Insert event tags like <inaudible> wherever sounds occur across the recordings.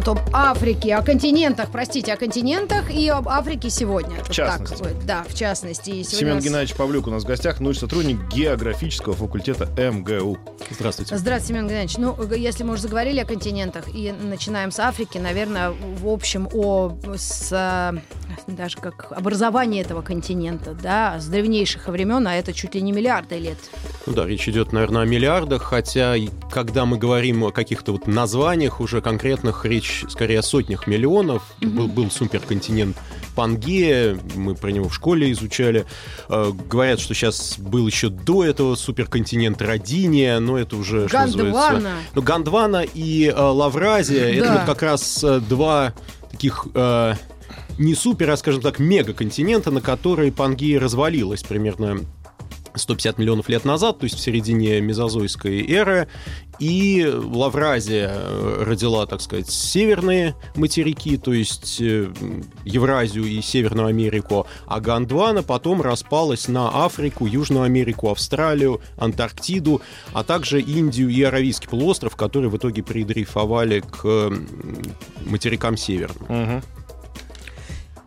100 минут об Африке, о континентах, простите, о континентах и об Африке сегодня. В частности. Так, да, в частности. И Семен нас- Геннадьевич Павлюк у нас в гостях, научный сотрудник географического факультета МГУ. Здравствуйте. Здравствуйте, Семен Геннадьевич. Ну, если мы уже заговорили о континентах и начинаем с Африки, наверное, в общем, о с, даже как образование этого континента, да, с древнейших времен, а это чуть ли не миллиарды лет. Ну да, речь идет, наверное, о миллиардах, хотя когда мы говорим о каких-то вот названиях уже конкретных, речь скорее о сотнях миллионов. Был, был суперконтинент Пангея, мы про него в школе изучали. Э, говорят, что сейчас был еще до этого суперконтинент Родиния, но это уже, что называется... Ну, Гондвана и э, Лавразия, это Да. вот как раз э, два таких... э, не супер, а, скажем так, мегаконтинента, на которые Пангея развалилась примерно 150 миллионов лет назад, то есть в середине мезозойской эры, и Лавразия э, родила, так сказать, северные материки, то есть э, Евразию и Северную Америку, а Гондвана потом распалась на Африку, Южную Америку, Австралию, Антарктиду, а также Индию и Аравийский полуостров, которые в итоге придрейфовали к материкам северным. Мгм.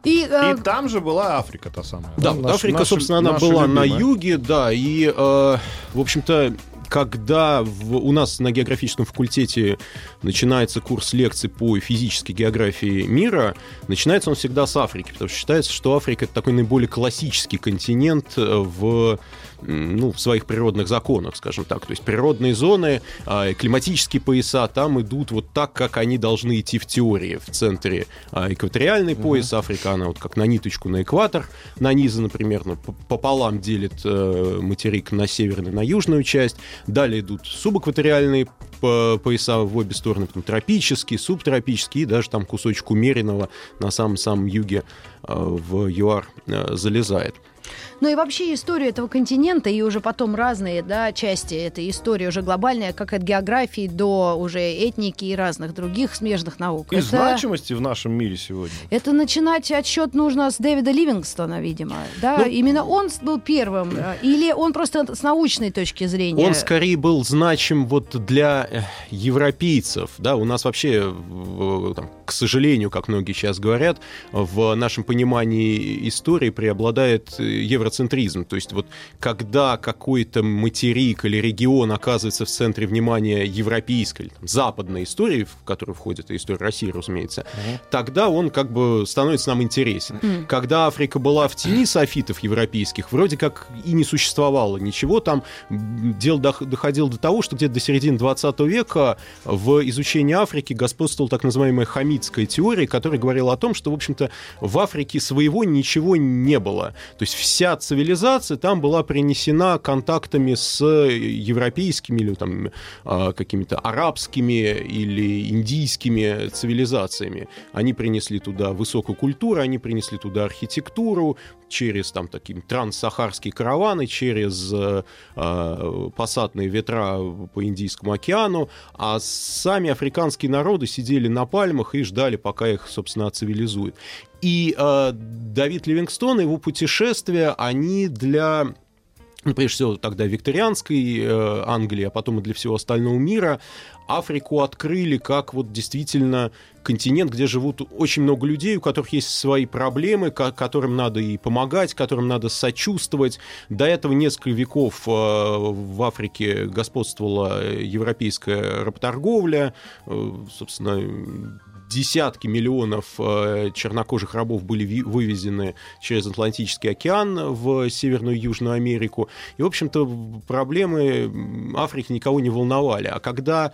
И, э, И там же была Африка та самая. Да, Наш- Африка, наша- собственно, она наша была на любимая. юге, да, и, э, в общем-то, когда в- у нас на географическом факультете начинается курс лекций по физической географии мира, начинается он всегда с Африки, потому что считается, что Африка это такой наиболее классический континент э, в, ну, в своих природных законах, скажем так. То есть природные зоны, а, климатические пояса там идут вот так, как они должны идти в теории. В центре а, экваториальный пояс, Африка, она вот как на ниточку на экватор нанизана примерно, п- пополам делит э, материк на северную, на южную часть. Далее идут субэкваториальные по- пояса в обе стороны, потом тропические, субтропические, и даже там кусочек умеренного на самом-самом юге э, в ЮАР э, залезает. Ну и вообще история этого континента и уже потом разные да, части этой истории уже глобальная, как от географии до уже этники и разных других смежных наук. И это, значимости в нашем мире сегодня. это начинать отсчет нужно с Дэвида Ливингстона, видимо. Да? Ну, Именно он был первым. э, Или он просто с научной точки зрения. Он скорее был значим вот для э, европейцев, да, у нас вообще, в- там, к сожалению, как многие сейчас говорят, в нашем понимании истории преобладает э, евроцентризм, то есть вот когда какой-то материк или регион оказывается в центре внимания европейской или там, западной истории, в которую входит и история России, разумеется, тогда он как бы становится нам интересен. Мгм. Когда Африка была в тени софитов европейских, вроде как и не существовало ничего, там дело дох- доходило до того, что где-то до середины 20 века в изучении Африки господствовала так называемая хамитская теория, которая говорила о том, что, в общем-то, в Африке своего ничего не было. То есть вся цивилизация там была принесена контактами с европейскими или там а, какими-то арабскими или индийскими цивилизациями. Они принесли туда высокую культуру, они принесли туда архитектуру через там такие транссахарские караваны, через э, э, пассатные ветра по Индийскому океану, а сами африканские народы сидели на пальмах и ждали, пока их, собственно, цивилизуют. И э, Давид Ливингстон и его путешествия, они для ну, прежде всего, тогда викторианской э, Англии, а потом и для всего остального мира, Африку открыли как вот действительно континент, где живут очень много людей, у которых есть свои проблемы, ко- которым надо и помогать, которым надо сочувствовать. До этого несколько веков э, в Африке господствовала европейская работорговля, э, собственно, десятки миллионов э, чернокожих рабов были вывезены через Атлантический океан в Северную и Южную Америку. И, в общем-то, проблемы Африки никого не волновали. А когда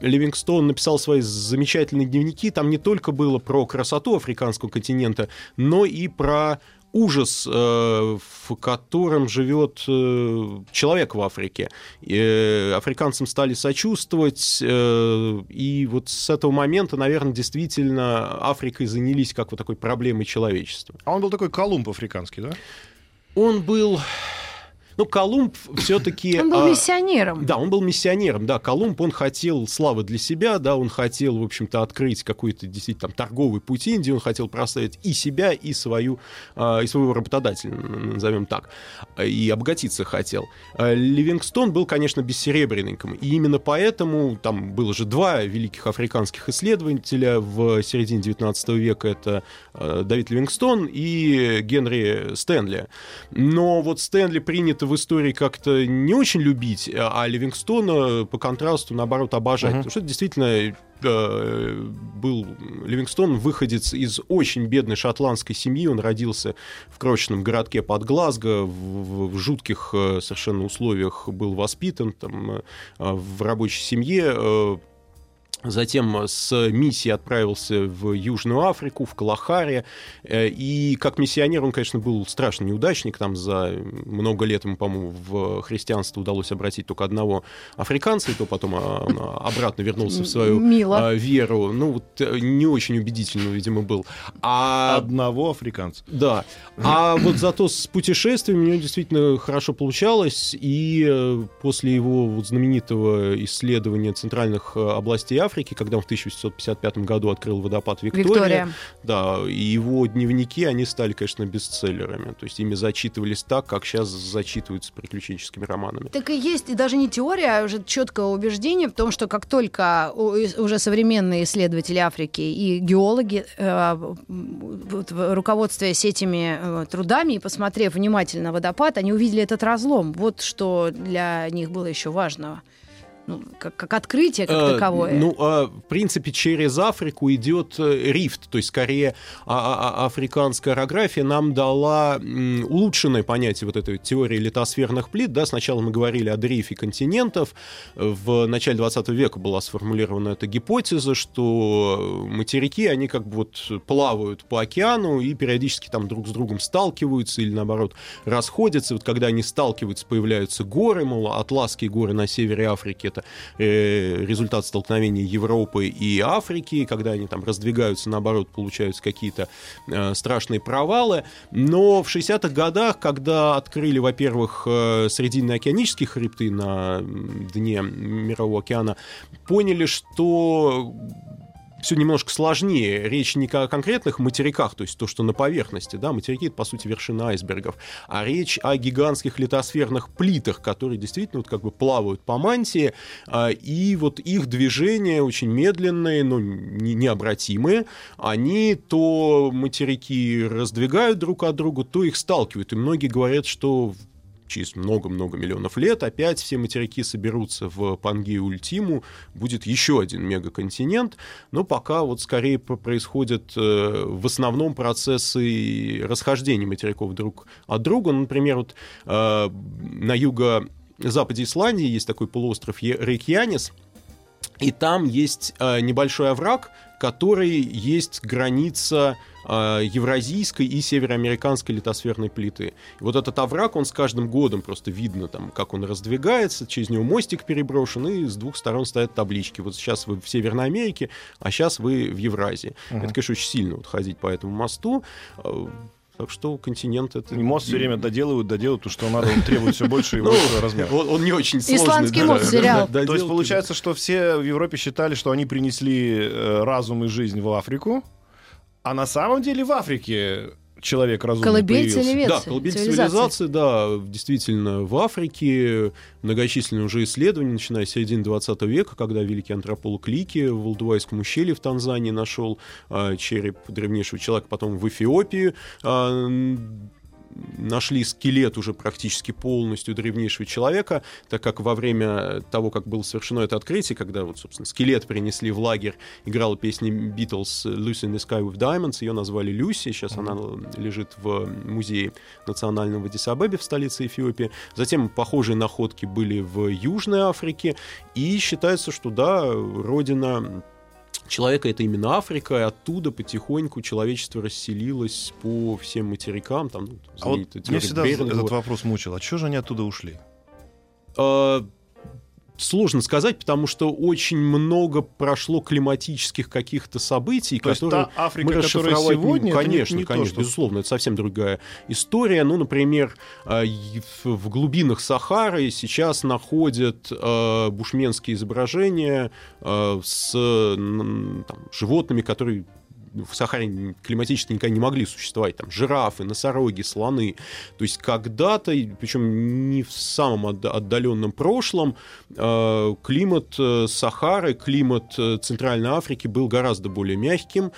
Ливингстон написал свои замечательные дневники, там не только было про красоту африканского континента, но и про ужас, э, в котором живет э, человек в Африке. Э, африканцам стали сочувствовать, и вот с этого момента, наверное, действительно Африкой занялись как вот такой проблемой человечества. А он был такой Колумб африканский, да? Он был... Ну, Колумб все-таки... Он был миссионером. Да, он был миссионером, да. Колумб, он хотел славы для себя, да, он хотел, в общем-то, открыть какой-то действительно там торговый путь Индии, он хотел прославить и себя, и свою, и своего работодателя, назовем так, и обогатиться хотел. Ливингстон был, конечно, бессеребренником, и именно поэтому там было же два великих африканских исследователя в середине 19 века, это Давид Ливингстон и Генри Стэнли. Но вот Стэнли принято в истории как-то не очень любить, а Ливингстона по контрасту, наоборот, обожать. Uh-huh. Потому что это действительно э, был Ливингстон выходец из очень бедной шотландской семьи. Он родился в крошечном городке под Глазго, в, в жутких э, совершенно условиях был воспитан там, э, в рабочей семье Затем с миссией отправился в Южную Африку, в Калахаре. Э, и как миссионер он, конечно, был страшно неудачник. Там за много лет ему, по-моему, в христианство удалось обратить только одного африканца, и то потом а, он обратно вернулся в свою Мило. веру. Ну, вот э, не очень убедительно, видимо, был. А... Одного африканца. Да. А вот зато с путешествиями у него действительно хорошо получалось. И э, после его вот знаменитого исследования центральных областей Африки, когда он в 1855 году открыл водопад Виктория. Виктория. Да, и его дневники, они стали, конечно, бестселлерами. То есть ими зачитывались так, как сейчас зачитываются приключенческими романами. Так и есть, и даже не теория, а уже четкое убеждение в том, что как только уже современные исследователи Африки и геологи, э, руководствуясь этими э, трудами и посмотрев внимательно водопад, они увидели этот разлом. Вот что для них было еще важного ну, как, как открытие как э, таковое? Ну, э, в принципе, через Африку идет э, рифт, то есть скорее а, а, а африканская орография нам дала улучшенное понятие вот этой теории литосферных плит. Да, сначала мы говорили о дрейфе континентов. В начале 20 века была сформулирована эта гипотеза, что материки, они как бы вот плавают по океану и периодически там друг с другом сталкиваются или наоборот расходятся. Вот когда они сталкиваются, появляются горы, мол, Атласские горы на севере Африки, это э, результат столкновения Европы и Африки, когда они там раздвигаются, наоборот, получаются какие-то э, страшные провалы. Но в 60-х годах, когда открыли, во-первых, э, срединно-океанические хребты на дне Мирового океана, поняли, что все немножко сложнее. Речь не о конкретных материках, то есть то, что на поверхности, да, материки это, по сути, вершина айсбергов, а речь о гигантских литосферных плитах, которые действительно вот как бы плавают по мантии, а, и вот их движения очень медленные, но необратимые, они то материки раздвигают друг от друга, то их сталкивают, и многие говорят, что через много-много миллионов лет опять все материки соберутся в Пангею Ультиму, будет еще один мегаконтинент, но пока вот скорее происходят э, в основном процессы расхождения материков друг от друга. Ну, например, вот э, на юго-западе Исландии есть такой полуостров Рейкьянис, и там есть э, небольшой овраг, который есть граница э, евразийской и североамериканской литосферной плиты. И вот этот овраг, он с каждым годом просто видно, там, как он раздвигается, через него мостик переброшен, и с двух сторон стоят таблички. Вот сейчас вы в Северной Америке, а сейчас вы в Евразии. Uh-huh. Это, конечно, очень сильно вот ходить по этому мосту. Так что континент это... И мост все время доделывают, доделывают, то, что надо, он требует все больше и больше ну, размера. Он, он не очень сложный. Исландский мост сериал. То есть получается, что все в Европе считали, что они принесли э, разум и жизнь в Африку, а на самом деле в Африке человек разумный Колыбель появился. Да, колыбель цивилизации. да, действительно, в Африке многочисленные уже исследования, начиная с середины 20 века, когда великий антрополог Лики в Волдувайском ущелье в Танзании нашел э, череп древнейшего человека, потом в Эфиопии э, нашли скелет уже практически полностью древнейшего человека, так как во время того, как было совершено это открытие, когда вот, собственно, скелет принесли в лагерь, играла песня Beatles «Lucy in the Sky with Diamonds», ее назвали Люси, сейчас mm-hmm. она лежит в музее национального в Адисабебе в столице Эфиопии. Затем похожие находки были в Южной Африке, и считается, что, да, родина человека это именно Африка, и оттуда потихоньку человечество расселилось по всем материкам. Там, ну, а вот меня всегда Берингова. этот вопрос мучил. А что же они оттуда ушли? А, Сложно сказать, потому что очень много прошло климатических каких-то событий, То есть которые та Африка, мы расшифровать не- сегодня, не- конечно, не то, конечно, что- безусловно, это совсем другая история. Ну, например, э, в глубинах Сахары сейчас находят э, бушменские изображения э, с там, животными, которые в Сахаре климатически никогда не могли существовать. Там жирафы, носороги, слоны. То есть когда-то, причем не в самом отда- отдаленном прошлом, э, климат э, Сахары, климат э, Центральной Африки был гораздо более мягким.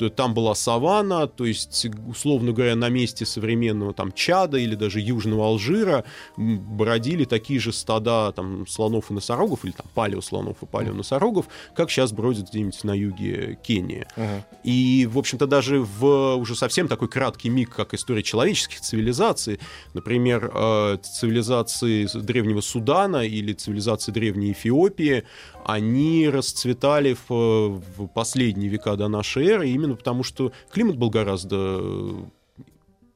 Э, там была саванна, то есть, условно говоря, на месте современного там Чада или даже Южного Алжира бродили такие же стада там слонов и носорогов, или там палеослонов и палеоносорогов, как сейчас бродят где-нибудь на юге Кении. Мгм. И, в общем-то, даже в уже совсем такой краткий миг, как история человеческих цивилизаций, например, э, цивилизации древнего Судана или цивилизации древней Эфиопии, они расцветали в, в последние века до нашей эры именно потому, что климат был гораздо э,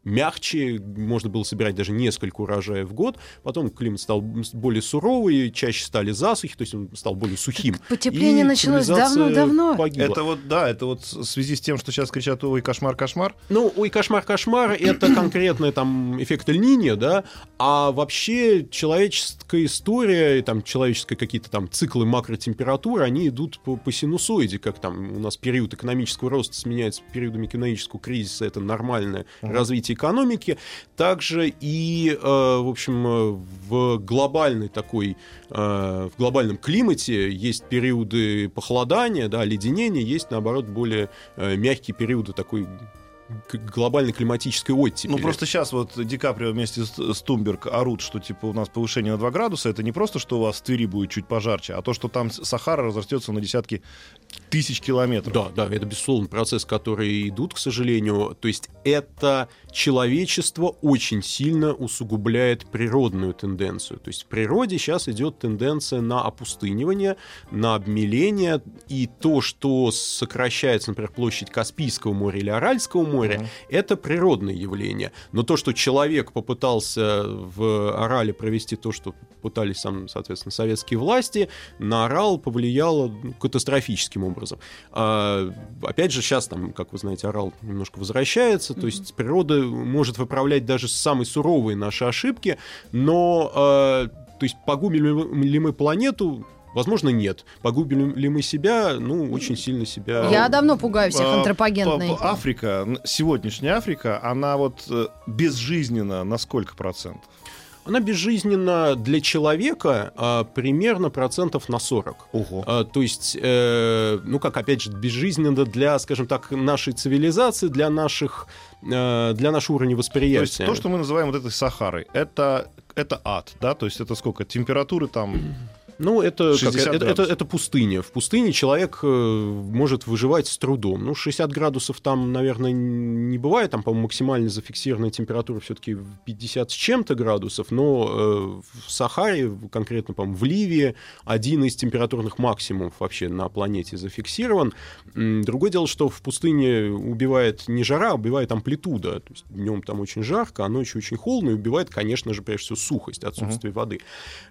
мягче, можно было собирать даже несколько урожаев в год, потом климат стал более суровый, чаще стали засухи, то есть он стал более сухим. Потепление И началось давно-давно. Это вот, да, это вот в связи с тем, что сейчас кричат, ой, кошмар, кошмар. Ну, ой, кошмар-кошмар, это конкретный там эффект Эль-Ниньо, да, а вообще человеческая история, и там человеческие какие-то там циклы макротемпературы, они идут по, по синусоиде, как там у нас период экономического роста сменяется периодом экономического кризиса, это нормальное развитие экономики, также и, э, в общем, э, в глобальной такой, э, в глобальном климате есть периоды похолодания, да, леденения, есть, наоборот, более мягкие периоды такой глобальной климатической оттепели. Ну, просто сейчас вот Ди Каприо вместе с, с Тумберг орут, что, типа, у нас повышение на 2 градуса. Это не просто, что у вас в Твери будет чуть пожарче, а то, что там Сахара разрастется на десятки тысяч километров. Да, да, это, безусловно, процесс, который идут, к сожалению. То есть это человечество очень сильно усугубляет природную тенденцию. То есть в природе сейчас идет тенденция на опустынивание, на обмеление, и то, что сокращается, например, площадь Каспийского моря или Аральского моря, это природное явление. Но то, что человек попытался в Арале провести то, что пытались, сам, соответственно, советские власти, на Арал повлияло ну, катастрофическим образом. А, опять же, сейчас, там, как вы знаете, Арал немножко возвращается, то есть природа может выправлять даже самые суровые наши ошибки, но а, то есть погубим ли мы планету? Возможно, нет. Погубим ли мы себя? Ну, очень сильно себя... Я давно пугаю всех А, антропогенной. по- по- Африка, сегодняшняя Африка, она вот э, безжизненна на сколько процентов? Она безжизненна для человека а, примерно процентов на 40. Ого. А, то есть, э, ну как, опять же, безжизненно для, скажем так, нашей цивилизации, для наших, э, для нашего уровня То есть восприятия. то, что мы называем вот этой Сахарой, это, это ад, да? То есть это сколько? Температуры там... Ну, это, как, 60 это, это, это пустыня. В пустыне человек э, может выживать с трудом. Ну, 60 градусов там, наверное, не бывает. Там, по-моему, максимально зафиксированная температура все-таки 50 с чем-то градусов. Но э, в Сахаре, конкретно, по-моему, в Ливии, один из температурных максимумов вообще на планете зафиксирован. Другое дело, что в пустыне убивает не жара, а убивает амплитуда. То есть днем там очень жарко, а ночью очень холодно, и убивает, конечно же, прежде всего, сухость, отсутствие воды.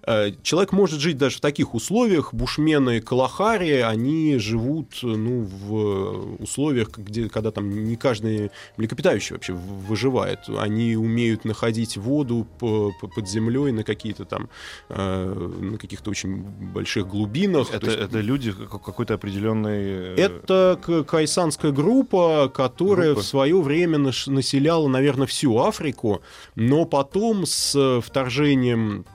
Э, Человек может жить даже в таких условиях. Бушмены и Калахари, они живут э, ну, в условиях, где, когда там не каждый млекопитающий вообще выживает. Они умеют находить воду по- по- под землей на какие-то там э, на каких-то очень больших глубинах. То Это, есть это люди как- какой-то определенный... э, это кайсанская группа, которая Группа. в свое время населяла, наверное, всю Африку, но потом с э, вторжением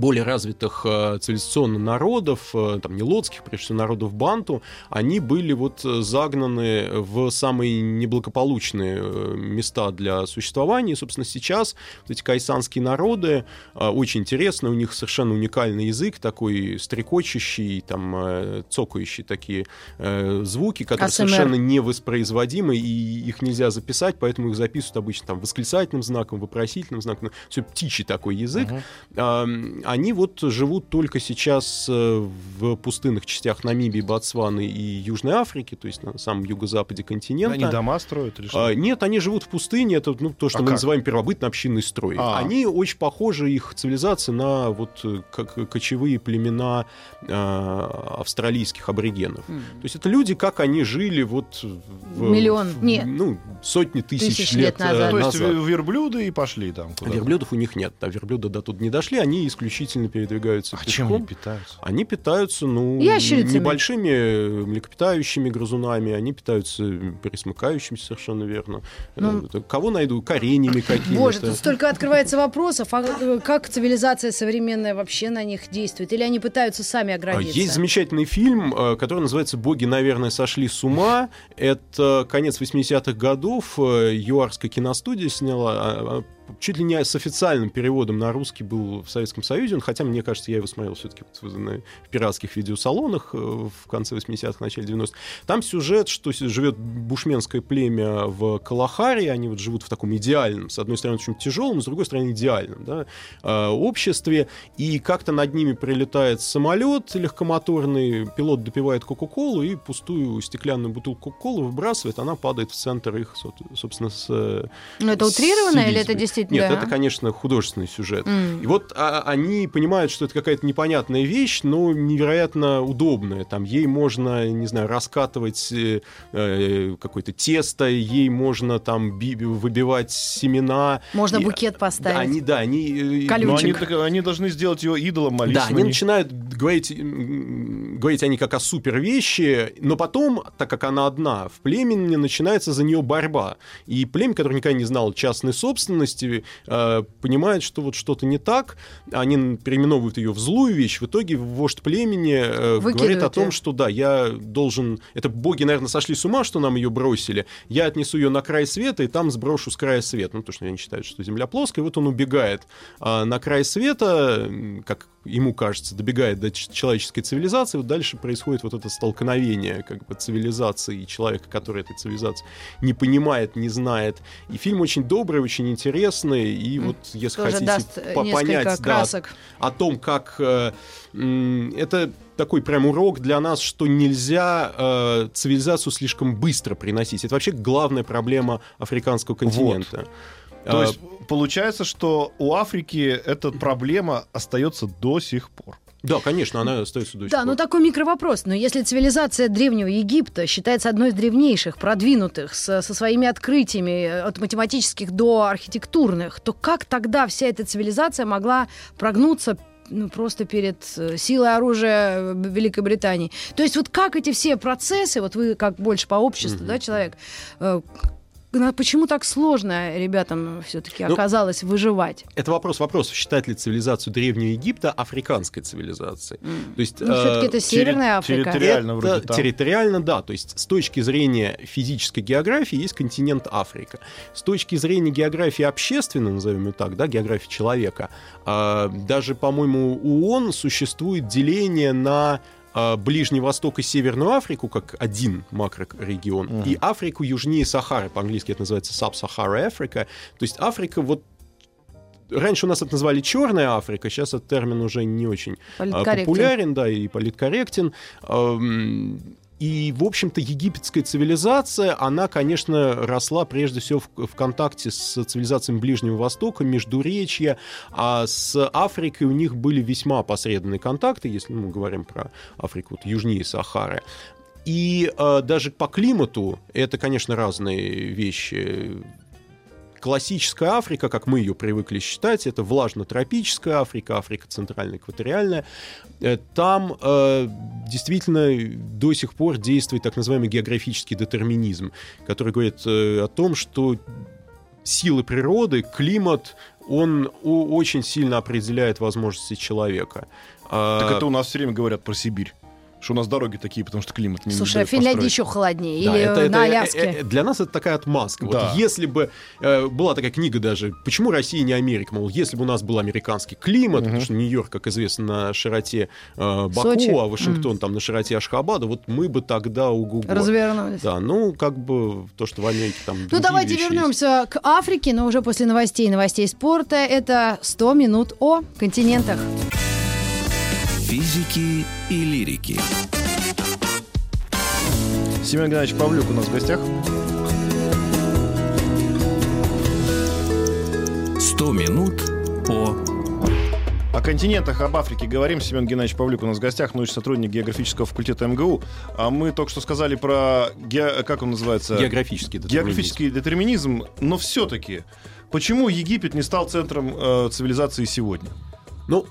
более развитых э, цивилизационных народов, э, там, нелотских, прежде всего, народов Банту, они были вот э, загнаны в самые неблагополучные места для существования. И, собственно, сейчас вот эти кайсанские народы очень интересны, у них совершенно уникальный язык, такой стрекочущий, там, цокающий такие звуки, которые ASMR. совершенно невоспроизводимы, и их нельзя записать, поэтому их записывают обычно там восклицательным знаком, вопросительным знаком, все птичий такой язык. Мгм. Они вот живут только сейчас э, в пустынных частях Намибии, Ботсваны и Южной Африки, то есть на самом юго-западе континента. Они дома строят или что? А, нет, они живут в пустыне, это ну, то, что А мы как? называем первобытно-общинный строй. А. Они очень похожи, их цивилизация, на вот э, как кочевые племена э, австралийских аборигенов. То есть это люди, как они жили вот в, Миллион, в- нет. ну, сотни тысяч, Тысяч лет лет, э, назад. То есть назад. верблюды и пошли там куда Верблюдов у них нет, а верблюда до тут не дошли, они исключительно передвигаются А чем они пешком. питаются? Они питаются, ну, Ящерицами. небольшими э, млекопитающими грызунами, они питаются пересмыкающимися, совершенно верно. Ну, Э, это Кого найду? Коренями какими-то. Боже, тут столько открывается вопросов. А э, как цивилизация современная вообще на них действует? Или они пытаются сами А, оградиться? Есть замечательный фильм, э, который называется «Боги, наверное, сошли с ума». Это конец 80-х годов. э, ЮАРская киностудия сняла. Чуть ли не с официальным переводом на русский был в Советском Союзе. Он, Хотя, мне кажется, я его смотрел все-таки в пиратских видеосалонах э, в конце 80-х, начале 90-х. Там сюжет, что живет бушменское племя в Калахаре. Они вот живут в таком идеальном, с одной стороны, очень тяжелом, с другой стороны, идеальном да, э, обществе. И как-то над ними прилетает самолет легкомоторный, пилот допивает Кока-Колу и пустую стеклянную бутылку Кока-Колы выбрасывает, она падает в центр их, со- собственно, с Ну, это утрированно или это цивилизмом. Действительно? Нет, да? это, конечно, художественный сюжет. М. И вот а, они понимают, что это какая-то непонятная вещь, но невероятно удобная. Там ей можно, не знаю, раскатывать э, э, какое-то тесто, ей можно там би- выбивать семена. Можно И- букет поставить. Они, да, они... э, Колючек. Но они, они должны сделать ее идолом да, молитвы. они начинают говорить, говорить они как о супер вещи, но потом, так как она одна, в племени начинается за нее борьба. И племя, которое никогда не знало частной собственности, э, понимает, что вот что-то не так, они переименовывают ее в злую вещь, в итоге вождь племени э, говорит о том, что да, я должен... Это боги, наверное, сошли с ума, что нам ее бросили. Я отнесу ее на край света и там сброшу с края света. Ну, потому что они считают, что Земля плоская. И вот он убегает а, на край света, как ему кажется, добегает до человеческой цивилизации. Вот дальше происходит вот это столкновение как бы цивилизации и человека, который этой цивилизации не понимает, не знает. И фильм очень добрый, очень интересный. И вот если Тоже хотите э, по- понять да, о том, как э, м, это такой прям урок для нас, что нельзя э, цивилизацию слишком быстро приносить. Это вообще главная проблема африканского континента. То Э, есть получается, что у Африки эта проблема остается до сих пор. да, конечно, она остается до сих Да, пор. ну такой микровопрос. Но если цивилизация Древнего Египта считается одной из древнейших, продвинутых, с- со своими открытиями э, от математических до архитектурных, то как тогда вся эта цивилизация могла прогнуться ну, просто перед э, силой оружия э, Великобритании. То есть вот как эти все процессы, вот вы как больше по обществу, Мгм. да, человек, почему так сложно ребятам все-таки Ну, оказалось выживать? Это вопрос вопросов, считать ли цивилизацию Древнего Египта африканской цивилизацией. То есть, Ну, все-таки э, это Северная терри- Африка. территориально Это вроде там. территориально, да. То есть с точки зрения физической географии есть континент Африка. С точки зрения географии общественной, назовем ее так, да, географии человека, а, даже, по-моему, у ООН существует деление на а, Ближний Восток и Северную Африку как один макрорегион, Мгм. и Африку южнее Сахары, по-английски это называется Sub-Sahara Africa. То есть Африка вот Раньше у нас это называли Черная Африка, сейчас этот термин уже не очень а, популярен, да, и политкорректен. И, в общем-то, египетская цивилизация, она, конечно, росла прежде всего в, в контакте с цивилизациями Ближнего Востока, Междуречья, а с Африкой у них были весьма посредственные контакты, если мы говорим про Африку вот, южнее Сахары. И э, даже по климату это, конечно, разные вещи. Классическая Африка, как мы ее привыкли считать, это влажно-тропическая Африка, Африка центральная, экваториальная. Э, Там э, действительно до сих пор действует так называемый географический детерминизм, который говорит э, о том, что силы природы, климат, он очень сильно определяет возможности человека. А, Так это у нас все время говорят про Сибирь. Что у нас дороги такие, потому что климат не Слушай, а в дает Финляндии построить. еще холоднее. Да, Или это- это- на Аляске. э, э, Для нас это такая отмазка. Да. Вот если бы э, была такая книга даже, почему Россия не Америка, мол, если бы у нас был американский климат, потому что Нью-Йорк, как известно, на широте э, Баку, Сочи. а Вашингтон там на широте Ашхабада, вот мы бы тогда угу Развернулись. Да, ну как бы то, что в Америке там. Ну, давайте вещи есть. вернемся к Африке, но уже после новостей, новостей спорта. Это 100 минут о континентах. Физики и лирики. Семен Геннадьевич Павлюк у нас в гостях. 100 минут по О континентах, об Африке говорим. Семен Геннадьевич Павлюк у нас в гостях, научный сотрудник географического факультета МГУ. А мы только что сказали про, ге- как он называется? Географический детерминизм. Географический детерминизм. Но все-таки, почему Египет не стал центром э, цивилизации сегодня? Ну,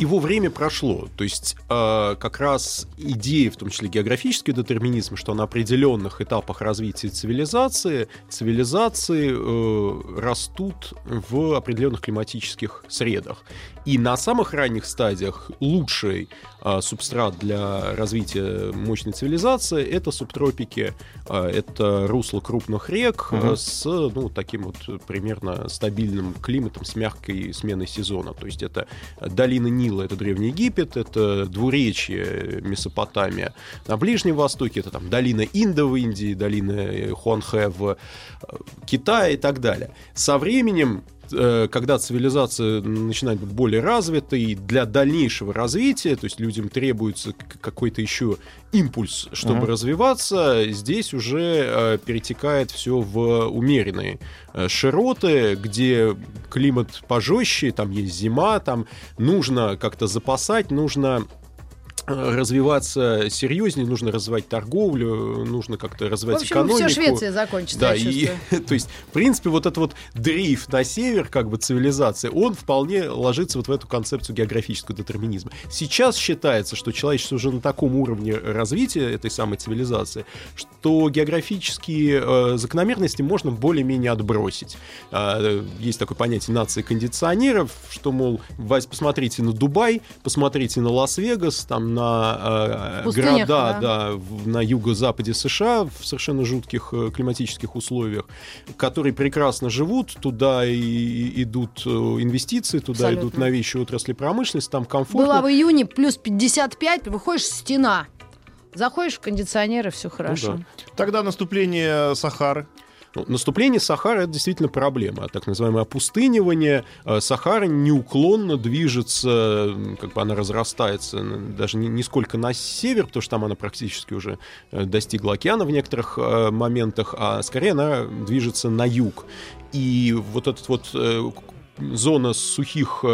его время прошло. То есть э, как раз идея, в том числе географический детерминизм, что на определенных этапах развития цивилизации, цивилизации э, растут в определенных климатических средах. И на самых ранних стадиях лучший э, субстрат для развития мощной цивилизации это субтропики, э, это русло крупных рек э, с ну, таким вот примерно стабильным климатом, с мягкой сменой сезона. То есть это долина Нила, это Древний Египет, это двуречье Месопотамия. На Ближнем Востоке это там долина Инда в Индии, долина э, Хуанхэ в э, Китае и так далее. Со временем когда цивилизация начинает быть более развитой, для дальнейшего развития, то есть людям требуется какой-то еще импульс, чтобы Мгм. развиваться, здесь уже э, перетекает все в умеренные э, широты, где климат пожестче, там есть зима, там нужно как-то запасать, нужно э, развиваться серьезнее, нужно развивать торговлю, нужно как-то В развивать общем, экономику. все Швеция закончится, Да, и, <laughs> то есть, в принципе, вот этот вот дрейф на север, как бы цивилизации, он вполне ложится вот в эту концепцию географического детерминизма. Сейчас считается, что человечество уже на таком уровне развития этой самой цивилизации, что географические э, закономерности можно более-менее отбросить. А, есть такое понятие нации кондиционеров, что, мол, посмотрите на Дубай, посмотрите на Лас-Вегас, там на э, В пустынях, города, да. да, в- на юго-западе США в совершенно жутких э, климатических условиях, которые прекрасно живут, туда и, идут э, инвестиции, туда Абсолютно. идут новейшие отрасли промышленности, там комфортно. Была в июне плюс 55, выходишь стена. Заходишь в кондиционер, и все хорошо. да. Тогда наступление Сахары. Ну, Наступление Сахары это действительно проблема. Так называемое опустынивание. Э, Сахара неуклонно движется, как бы она разрастается даже не, сколько на север, потому что там она практически уже э, достигла океана в некоторых э, моментах, а скорее она движется на юг. И вот этот вот зона сухих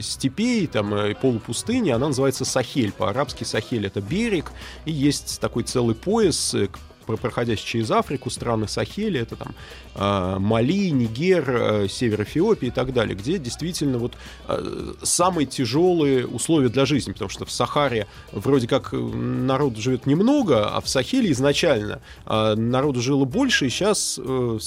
степей, там, полупустыни, она называется Сахель. По-арабски Сахель — это берег, и есть такой целый пояс, к- про- проходящий через Африку, страны Сахеля, это там э, Мали, Нигер, э, север Эфиопии и так далее, где действительно вот э, самые тяжелые условия для жизни, потому что в Сахаре вроде как э, народу живет немного, а в Сахеле изначально э, народу жило больше, и сейчас, э,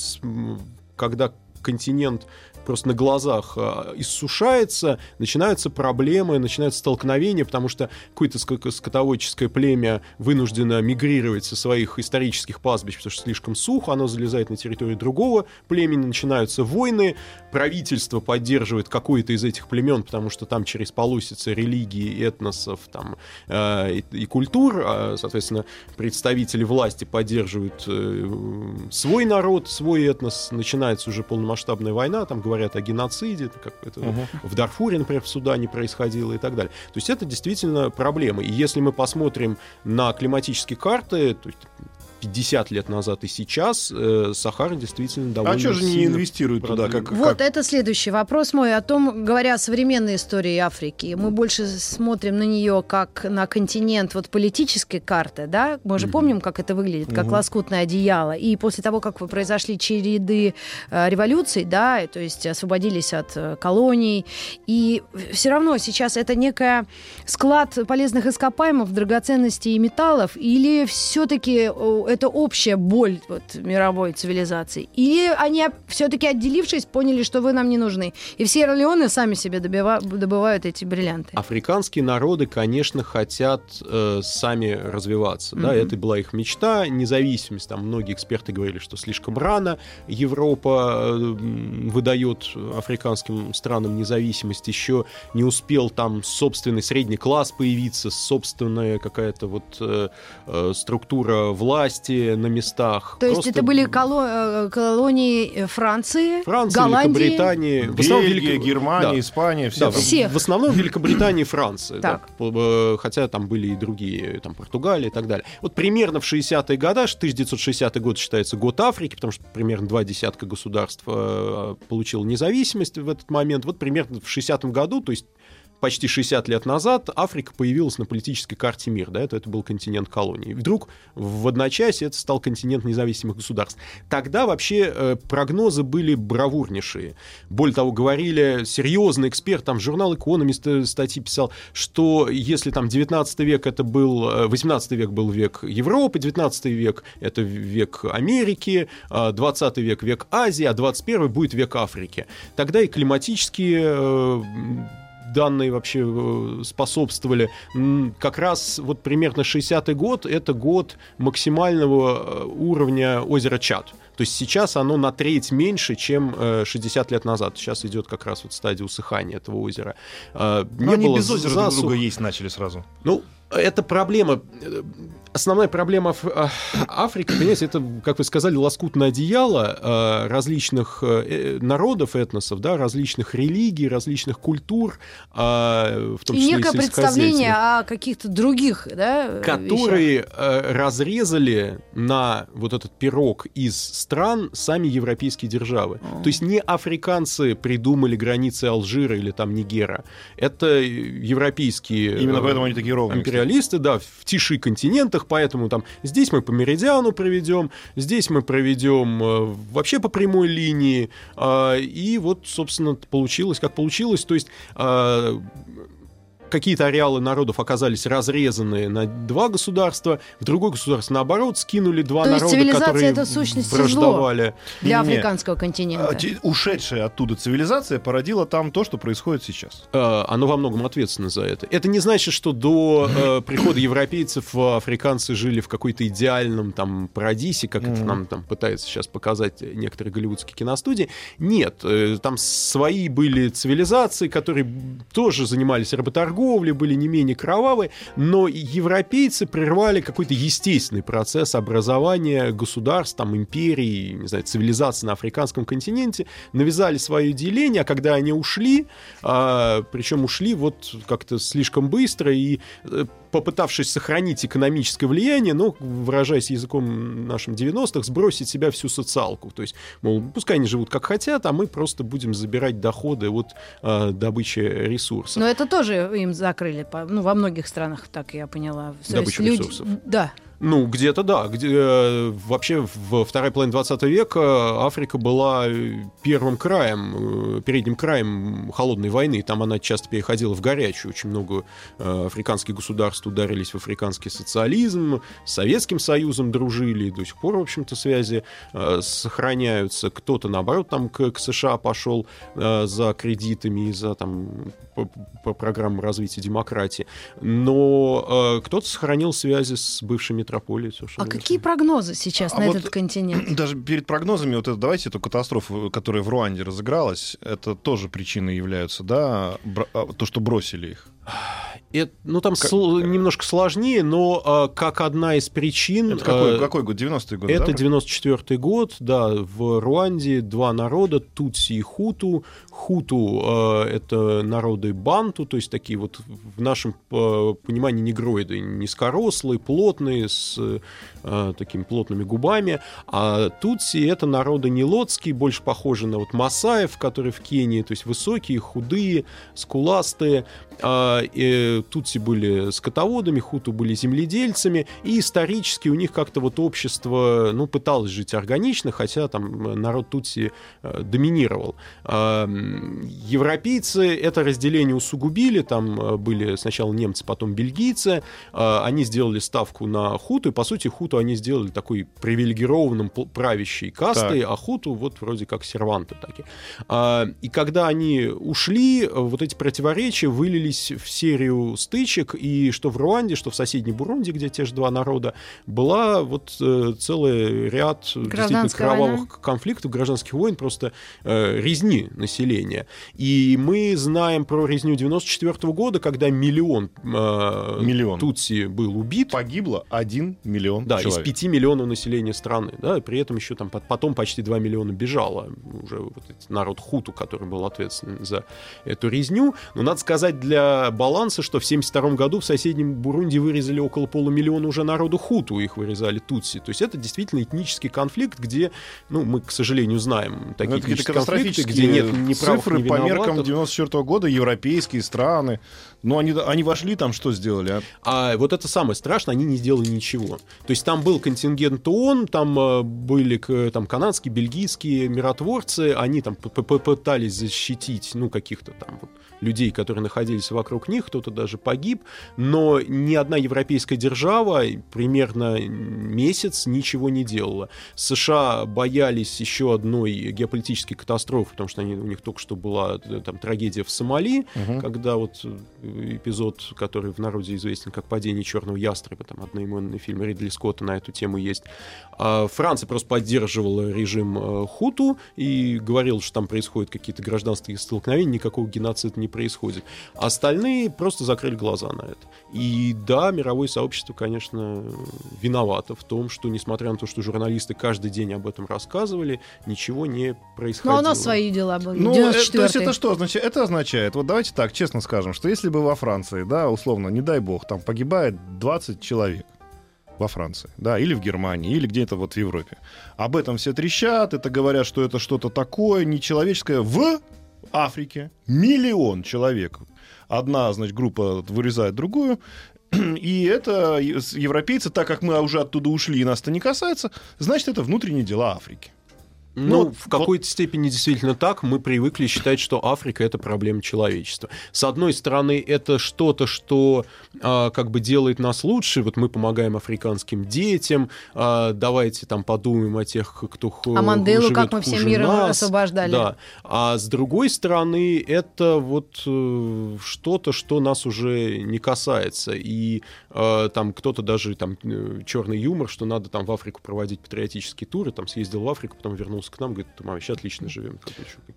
когда континент просто на глазах э, иссушается, начинаются проблемы, начинаются столкновения, потому что какое-то скотоводческое племя вынуждено мигрировать со своих исторических пастбищ, потому что слишком сухо, оно залезает на территорию другого племени, начинаются войны, правительство поддерживает какое-то из этих племен, потому что там через полусицы религии, этносов там, э, и, и культур, а, соответственно, представители власти поддерживают э, свой народ, свой этнос, начинается уже полномасштабная война, там говорят о геноциде, как это Мгм. в Дарфуре, например, в Судане происходило и так далее. То есть это действительно проблема. И если мы посмотрим на климатические карты, то есть 50 лет назад и сейчас, э, Сахара действительно довольно А что же не инвестируют туда? Как. Вот это следующий вопрос мой о том, говоря о современной истории Африки. Мы больше смотрим на нее как на континент вот политической карты, да? Мы же Мгм. помним, как это выглядит, как Мгм. лоскутное одеяло. И после того, как произошли череды э, революций, да, то есть освободились от э, колоний, и все равно сейчас это некая склад полезных ископаемых, драгоценностей и металлов, или все-таки это общая боль вот, мировой цивилизации? Или они, все-таки отделившись, поняли, что вы нам не нужны? И все Леоны сами себе добива- добывают эти бриллианты. Африканские народы, конечно, хотят э, сами развиваться. Да, Мгм. это была их мечта, независимость. Там многие эксперты говорили, что слишком рано Европа э, выдает африканским странам независимость. Еще не успел там собственный средний класс появиться, собственная какая-то вот э, э, структура власти, власти на местах. То есть это были коло- э, колонии э, Франции, Франция, Голландии. Великобритания, в основном Бельгия, Велик- Германия, Да. Испания, все. Да, Всех. В основном Великобритания и Франция. да. Так. П- э, Хотя там были и другие, там Португалия и так далее. Вот примерно в 60-е годы, 1960 год считается год Африки, потому что примерно два десятка государств получило независимость в этот момент. Вот примерно в 60-м году, то есть почти 60 лет назад Африка появилась на политической карте мира. До этого это был континент колоний. И вдруг в одночасье это стал континент независимых государств. Тогда вообще э, прогнозы были бравурнейшие. Более того, говорили серьезный эксперт, там журнал Economist э, статьи писал, что если там 19 век это был, э, 18 век был век Европы, 19 век это век Америки, э, 20 век век Азии, а 21 будет век Африки. Тогда и климатические э, данные вообще э, способствовали. Как раз вот примерно 60-й год — это год максимального э, уровня озера Чад. То есть сейчас оно на треть меньше, чем э, 60 лет назад. Сейчас идет как раз вот стадия усыхания этого озера. Э, Но они без озера друг засух. друга есть начали сразу. Ну, это проблема. Э, Основная проблема а, Африки, понимаете, это, как вы сказали, лоскутное одеяло э, различных э, народов, этносов, да, различных религий, различных культур, э, в том И числе некое и представление сельскохозяйственных, о каких-то других, да, вещах. которые э, разрезали на вот этот пирог из стран сами европейские державы. То есть не африканцы придумали границы Алжира или там Нигера. Это европейские Именно э, поэтому они такие ровные. кстати. империалисты, да, в тиши континентах, поэтому там здесь мы по меридиану проведем, здесь мы проведем э, вообще по прямой линии, а, и вот, собственно, получилось, как получилось, то есть а, какие-то ареалы народов оказались разрезаны на два государства, в другое государство, наоборот, скинули два То есть народа, цивилизация которые это в сущности зло. враждовали. для Не-не-не. африканского континента. А, Ушедшая оттуда цивилизация породила там то, что происходит сейчас. Э, оно во многом ответственно за это. Это не значит, что до э, прихода европейцев э, африканцы жили в какой-то идеальном там парадисе, как это нам там пытаются сейчас показать некоторые голливудские киностудии. Нет, э, там свои были цивилизации, которые тоже занимались работорговлей, были не менее кровавые, но европейцы прервали какой-то естественный процесс образования государств, там, империй, не знаю, цивилизации на африканском континенте, навязали свое деление, а когда они ушли, а, причем ушли вот как-то слишком быстро и э, попытавшись сохранить экономическое влияние, ну, выражаясь языком нашим 90-х, сбросить себя всю социалку. То есть, мол, пускай они живут как хотят, а мы просто будем забирать доходы от э, добычи ресурсов. Но это тоже им закрыли, ну, во многих странах, так я поняла. То есть Добычу ресурсов. Да. Ну, где-то да. Где, э, вообще в второй половине 20 века Африка была э, первым краем, э, передним краем холодной войны. Там она часто переходила в горячую. Очень много африканских государств ударились в африканский социализм, с Советским Союзом дружили, до сих пор, в общем-то, связи сохраняются. Кто-то, наоборот, там к, к США пошел за кредитами и за там по, по программам развития демократии. Но кто-то сохранил связи с бывшей метрополией. А совершенно какие прогнозы сейчас А на вот этот континент? <clears throat> Даже перед прогнозами, вот это, давайте эту катастрофу, которая в Руанде разыгралась, это тоже причины являются, да, а, то, что бросили их. Это, ну, там Как- сл- немножко сложнее, но э, как одна из причин... Это какой, э, какой год? 90-е годы, Это да? 94 год, да, в Руанде два народа, Тутси и Хуту. Хуту э, это народы банту, то есть такие вот в нашем э, понимании негроиды, низкорослые, плотные, с э, такими плотными губами. А Тутси это народы нелотские, больше похожи на вот масаев, которые в Кении, то есть высокие, худые, скуластые. А, э, Тутси были скотоводами, хуту были земледельцами, и исторически у них как-то вот общество, ну, пыталось жить органично, хотя там э, народ Тутси э, доминировал. М, Европейцы это разделение усугубили, там э, были сначала немцы, потом бельгийцы, А, они сделали ставку на хуту, и, по сути, хуту они сделали такой привилегированным правящей кастой, а хуту вот вроде как серванты такие. А, И когда они ушли, э, вот эти противоречия вылились в серию стычек, и что в Руанде, что в соседней Бурунди, где те же два народа, была вот э, целый ряд действительно кровавых война. конфликтов, гражданских войн, просто э, резни населения. И мы знаем про резню 94 года, когда миллион, э, Миллион. Тутси был убит. Погибло 1 миллион Да, человек. из 5 миллионов населения страны, да, и при этом еще там потом почти 2 миллиона бежало уже вот народ Хуту, который был ответственен за эту резню. Но надо сказать для баланса, что в 72 году в соседнем Бурунди вырезали около полумиллиона уже народу Хуту, их вырезали Тутси. То есть это действительно этнический конфликт, где, ну, мы, к сожалению, знаем Ну, такие этнические конфликты, катастрофические где нет ни прав, цифры ни по меркам виноватых. 94 года, европейские страны. Ну, они, они вошли там, что сделали? а? А вот это самое страшное, они не сделали ничего. То есть там был контингент ООН, там э, были там канадские, бельгийские миротворцы, они там п- п- пытались защитить, ну, каких-то там вот людей, которые находились вокруг них, кто-то даже погиб, но ни одна европейская держава примерно месяц ничего не делала. США боялись еще одной геополитической катастрофы, потому что они, у них только что была э, там трагедия в Сомали, когда вот э, эпизод, который в народе известен как «Падение черного ястреба», там одноименный фильм Ридли Скотта на эту тему есть. А Франция просто поддерживала режим э, Хуту и говорила, что там происходят какие-то гражданские столкновения, никакого геноцида не происходит. Остальные просто закрыли глаза на это. И да, мировое сообщество, конечно, виновато в том, что, несмотря на то, что журналисты каждый день об этом рассказывали, ничего не происходило. Ну, у нас свои дела были. Ну, э, то есть 94-й. это что означает? Это означает, вот давайте так, честно скажем, что если бы во Франции, да, условно, не дай бог, там погибает 20 человек во Франции, да, или в Германии, или где-то вот в Европе. Об этом все трещат, это говорят, что это что-то такое нечеловеческое. В Африке миллион человек. Одна, значит, группа вырезает другую, <clears throat> и это европейцы, так как мы уже оттуда ушли и нас это не касается, значит, это внутренние дела Африки. Ну, Ну, в какой-то степени действительно так. Мы привыкли считать, что Африка это проблема человечества. С одной стороны, это что-то, что а, как бы делает нас лучше. Вот мы помогаем африканским детям. а, давайте там подумаем о тех, кто ху- А Манделу, живет как мы все хуже мир освобождали. Да. А с другой стороны, это вот э, что-то, что нас уже не касается. И там кто-то даже там черный юмор, что надо там в Африку проводить патриотические туры, там съездил в Африку, потом вернулся к нам, говорит, мы вообще отлично живем.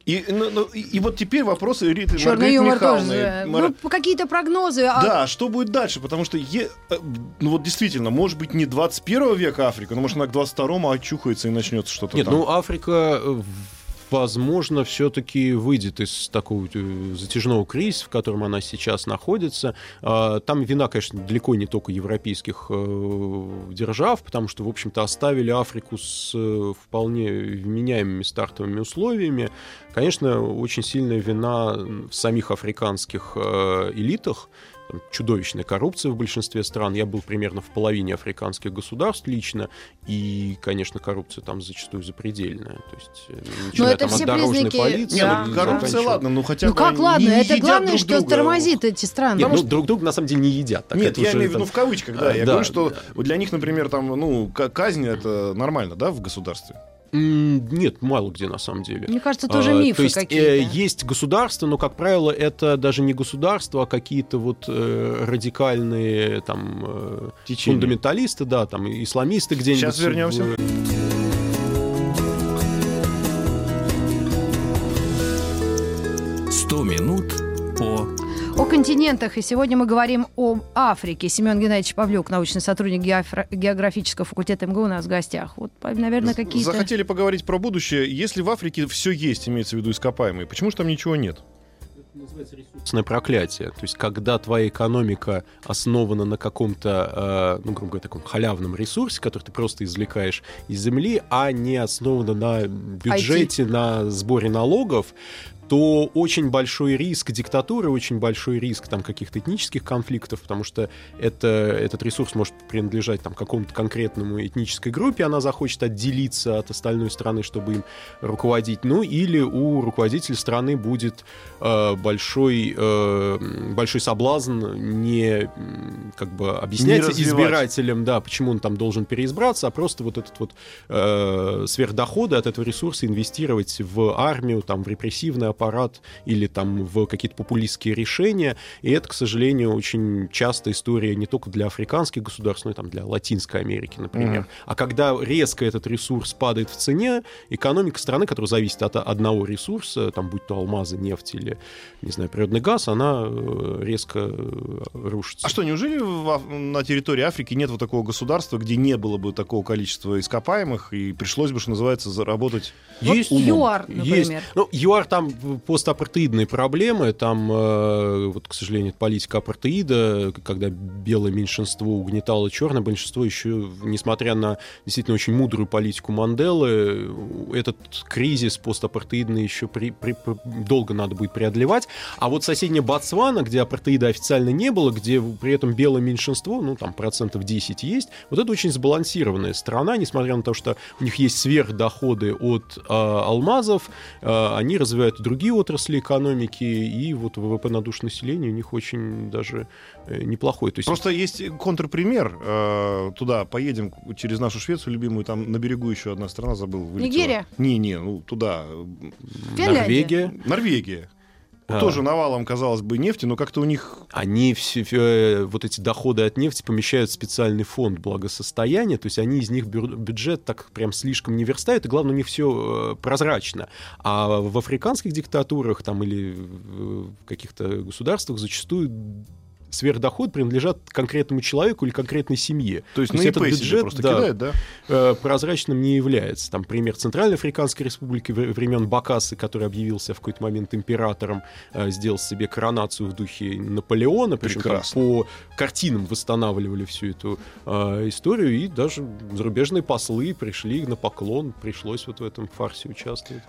И, ну, ну, и, и вот теперь вопросы Риты Черный юмор Михайловны. тоже. Мар- Ну, какие-то прогнозы. а- Да, что будет дальше? Потому что, е- э, ну вот действительно, может быть, не 21 века Африка, но может она к 22-му очухается и начнется что-то Нет, там. ну Африка, э, возможно, все-таки выйдет из такого э, затяжного кризиса, в котором она сейчас находится. А, Там вина, конечно, далеко не только европейских э, держав, потому что, в общем-то, оставили Африку с э, вполне вменяемыми стартовыми условиями. Конечно, очень сильная вина в самих африканских элитах, там чудовищная коррупция в большинстве стран. Я был примерно в половине африканских государств лично, и, конечно, коррупция там зачастую запредельная. То есть, э, начиная это там все от дорожной признаки- полиции... Не, Да, ну и коррупция, ладно, ну хотя Ну бы как они ладно, это главное, друг что друга. тормозит эти страны. Нет, ну, друг друга на самом деле не едят. Так Нет, я уже имею в виду там- в кавычках, да. Э, Я да, говорю, что да. для них, например, там, ну, ка- казнь это нормально, да, в государстве? Нет, мало где на самом деле. Мне кажется, тоже А, мифы то есть, какие-то. э, есть государство, но, как правило, это даже не государство, а какие-то вот э, радикальные там э, фундаменталисты, да, там исламисты где-нибудь. Сейчас вернемся. в- 100 минут по О континентах. И сегодня мы говорим об Африке. Семен Геннадьевич Павлюк, научный сотрудник геофра- географического факультета МГУ у нас в гостях. Вот, наверное, какие-то... Захотели поговорить про будущее. Если в Африке все есть, имеется в виду ископаемые, почему же там ничего нет? ресурсное проклятие. То есть, когда твоя экономика основана на каком-то, э, ну, грубо говоря, таком халявном ресурсе, который ты просто извлекаешь из земли, а не основана на бюджете, на сборе налогов, то очень большой риск диктатуры, очень большой риск там каких-то этнических конфликтов, потому что это, этот ресурс может принадлежать там какому-то конкретному этнической группе, она захочет отделиться от остальной страны, чтобы им руководить, ну или у руководителя страны будет э, большой, э, большой соблазн не как бы объяснять избирателям, да, почему он там должен переизбраться, а просто вот этот вот э, сверхдоходы от этого ресурса инвестировать в армию, там, в репрессивный аппарат или там в какие-то популистские решения. И это, к сожалению, очень частая история не только для африканских государств, но и там для Латинской Америки, например. Mm-hmm. А когда резко этот ресурс падает в цене, экономика страны, которая зависит от одного ресурса, там будь то алмазы, нефть или, не знаю, природный газ, она э, резко э, рушится. А что, неужели на территории Африки нет вот такого государства, где не было бы такого количества ископаемых и пришлось бы, что называется, заработать Есть вот ЮАР, например. Есть. Ну, ЮАР там постапартеидные проблемы, там, э, вот, к сожалению, политика апартеида, когда белое меньшинство угнетало черное большинство, еще, несмотря на действительно очень мудрую политику Манделы, этот кризис постапартеидный еще при, при, при, долго надо будет преодолевать. А вот соседняя Ботсвана, где апартеида официально не было, где при этом белое меньшинство, ну, там процентов 10 есть, вот это очень сбалансированная страна, несмотря на то, что у них есть сверхдоходы от э, алмазов, э, они развивают другие отрасли экономики, и вот ВВП на душу населения у них очень даже э, неплохой. То есть... Просто есть контрпример. Э, туда поедем через нашу Швецию любимую, там на берегу еще одна страна, забыл. Вылетела. Нигерия? Не, не, ну туда. Финляндия? Норвегия. Норвегия. А. Тоже навалом, казалось бы, нефти, но как-то у них... Они все, все, вот эти доходы от нефти помещают в специальный фонд благосостояния, то есть они из них бюджет так прям слишком не верстают, и главное, у них все э, прозрачно. А в африканских диктатурах там или в каких-то государствах зачастую сверхдоход принадлежат конкретному человеку или конкретной семье. То есть, То есть этот бюджет просто да, кидает, да? Э, прозрачным не является. Там пример Центральной Африканской Республики времен Бакасы, который объявился в какой-то момент императором, э, сделал себе коронацию в духе Наполеона, причем там, по картинам восстанавливали всю эту э, историю, и даже зарубежные послы пришли на поклон, пришлось вот в этом фарсе участвовать.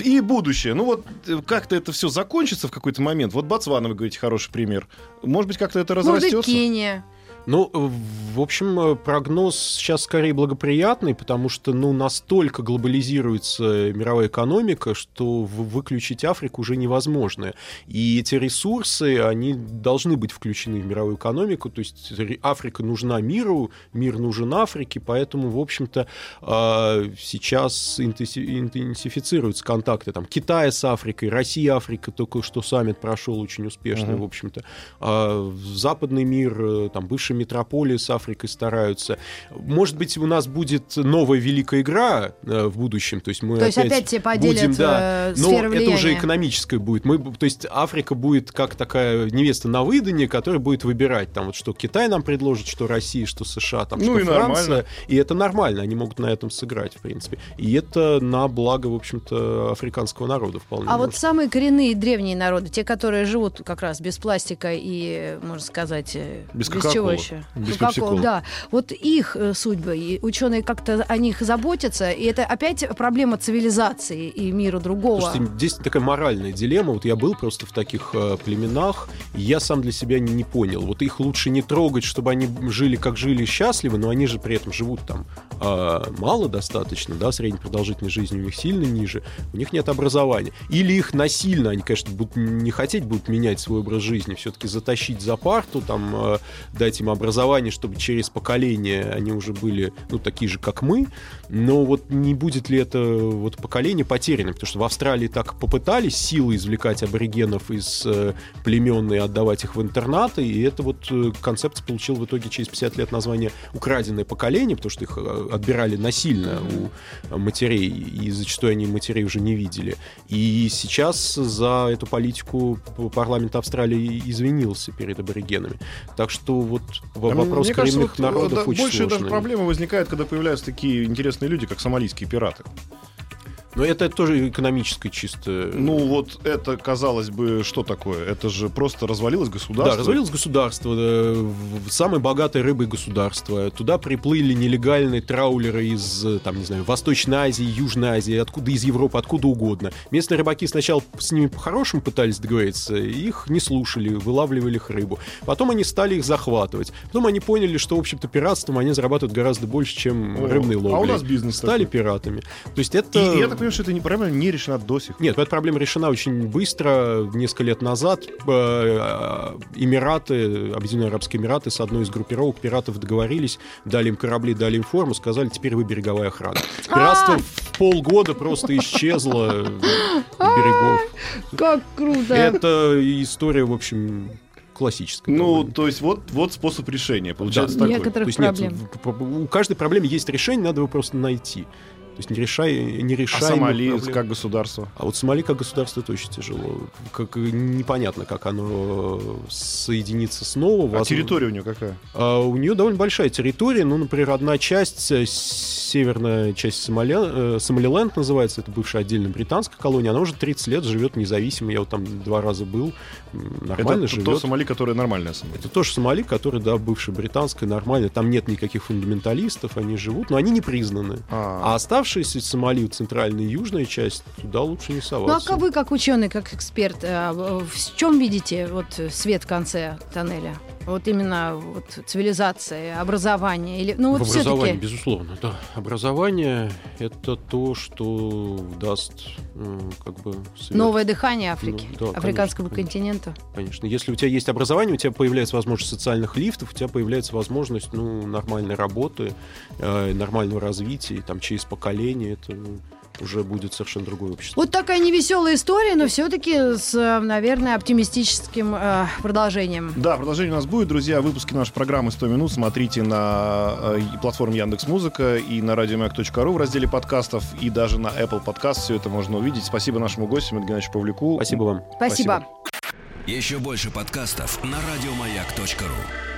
И будущее. Ну вот э, как-то это все закончится в какой-то момент. Вот Ботсвана, вы говорите, хороший пример. Может быть, как-то это разрастется? Может, Кения. Ну, в общем, э, прогноз сейчас скорее благоприятный, потому что, ну, настолько глобализируется мировая экономика, что выключить Африку уже невозможно. И эти ресурсы, они должны быть включены в мировую экономику, то есть Африка нужна миру, мир нужен Африке, поэтому, в общем-то, а, сейчас интенсифицируются контакты там Китая с Африкой, Россия, Африка, только что саммит прошел очень успешно, uh-huh. в общем-то. А западный мир, э, там, бывший наши метрополии с Африкой стараются. Может быть, у нас будет новая великая игра э, в будущем, то есть мы то опять, есть опять все поделят будем, да, э, но это уже экономическое будет. Мы, то есть Африка будет как такая невеста на выданье, которая будет выбирать там вот что Китай нам предложит, что Россия, что США, там, ну, что и Франция, нормально. и это нормально, они могут на этом сыграть в принципе, и это на благо в общем-то африканского народа вполне. А может. вот самые коренные древние народы, те, которые живут как раз без пластика и, можно сказать, э, без, без чего помощи. Без ну, да. Вот их э, судьбы, и ученые как-то о них заботятся, и это опять проблема цивилизации и мира другого. Слушайте, здесь такая моральная дилемма. Вот я был просто в таких э, племенах, и я сам для себя не, не понял. Вот их лучше не трогать, чтобы они жили как жили счастливы, но они же при этом живут там э, мало достаточно, да, средняя продолжительность жизни у них сильно ниже, у них нет образования. Или их насильно, они, конечно, будут не хотеть будут менять свой образ жизни, все-таки затащить за парту, там, э, дать им образование, чтобы через поколение они уже были, ну, такие же, как мы, но вот не будет ли это вот поколение потеряно, потому что в Австралии так попытались силы извлекать аборигенов из э, племен и отдавать их в интернаты, и это вот э, концепция получила в итоге через 50 лет название «украденное поколение», потому что их э, отбирали насильно у матерей, и зачастую они матерей уже не видели. И сейчас за эту политику парламент Австралии извинился перед аборигенами. Так что вот вопрос Мне коренных кажется, народов вот, очень Больше сложный. даже проблема возникает, когда появляются такие интересные люди, как сомалийские пираты. Но это тоже экономическое чисто. Ну вот это, казалось бы, что такое? Это же просто развалилось государство. Да, развалилось государство. Да, самое богатое рыбой государство. Туда приплыли нелегальные траулеры из, там, не знаю, Восточной Азии, Южной Азии, откуда из Европы, откуда угодно. Местные рыбаки сначала с ними по-хорошему пытались договориться, их не слушали, вылавливали их рыбу. Потом они стали их захватывать. Потом они поняли, что, в общем-то, пиратством они зарабатывают гораздо больше, чем О, рыбный ловлей. А у нас бизнес Стали такой. пиратами. То есть это... И, я так понимаю, что эта не- проблема не решена до сих пор. Нет, эта проблема решена очень быстро. Несколько лет назад э, Эмираты, Объединенные Арабские Эмираты с одной из группировок пиратов договорились, дали им корабли, дали им форму, сказали, теперь вы береговая охрана. Пиратство в полгода просто исчезло <laughs> берегов. Как круто. Это история, в общем, классическая. Ну, довольно. то есть вот, вот способ решения. Получается Да. такой. Некоторых То есть нет, проблем. у каждой проблемы есть решение, надо его просто найти. То есть не решай, не А решай. Сомали как государство? А вот Сомали как государство это очень тяжело. Как, непонятно, как оно соединится снова. А Возможно- территория у нее какая? А у нее довольно большая территория. Ну, например, одна часть, северная часть Сомали, э, Сомалиленд называется, это бывшая отдельная британская колония, она уже 30 лет живет независимо. Я вот там два раза был. Нормально это живет. то Сомали, которое нормальное Сомали. Это тоже Сомали, который, да, бывшая британская, нормально. Там нет никаких фундаменталистов, они живут, но они не признаны. А А, оставшиеся Сомали, центральная и южная часть, туда лучше не Ну, а соваться. как вы, как ученый, как эксперт, э, в чем видите вот свет в конце тоннеля? Вот именно вот цивилизация, образование или ну вот все-таки безусловно, да. Образование — это то, что даст э, как бы свет. новое дыхание Африки, Ну, да, африканского конечно, континента. Конечно. Если у тебя есть образование, у тебя появляется возможность социальных лифтов, у тебя появляется возможность ну, нормальной работы, э, нормального развития, там через поколение это уже будет совершенно другое общество. Вот такая невеселая история, но все-таки с, э, наверное, оптимистическим э, продолжением. Да, продолжение у нас будет, друзья. Выпуски нашей программы «100 минут» смотрите на э, платформе Яндекс Музыка и на радиомаяк.ру в разделе подкастов и даже на Apple Podcast. Все это можно увидеть. Спасибо нашему гостю, Мэтью Геннадьевичу Павлюку. Спасибо вам. Спасибо. Спасибо. Еще больше подкастов на радиомаяк.ру.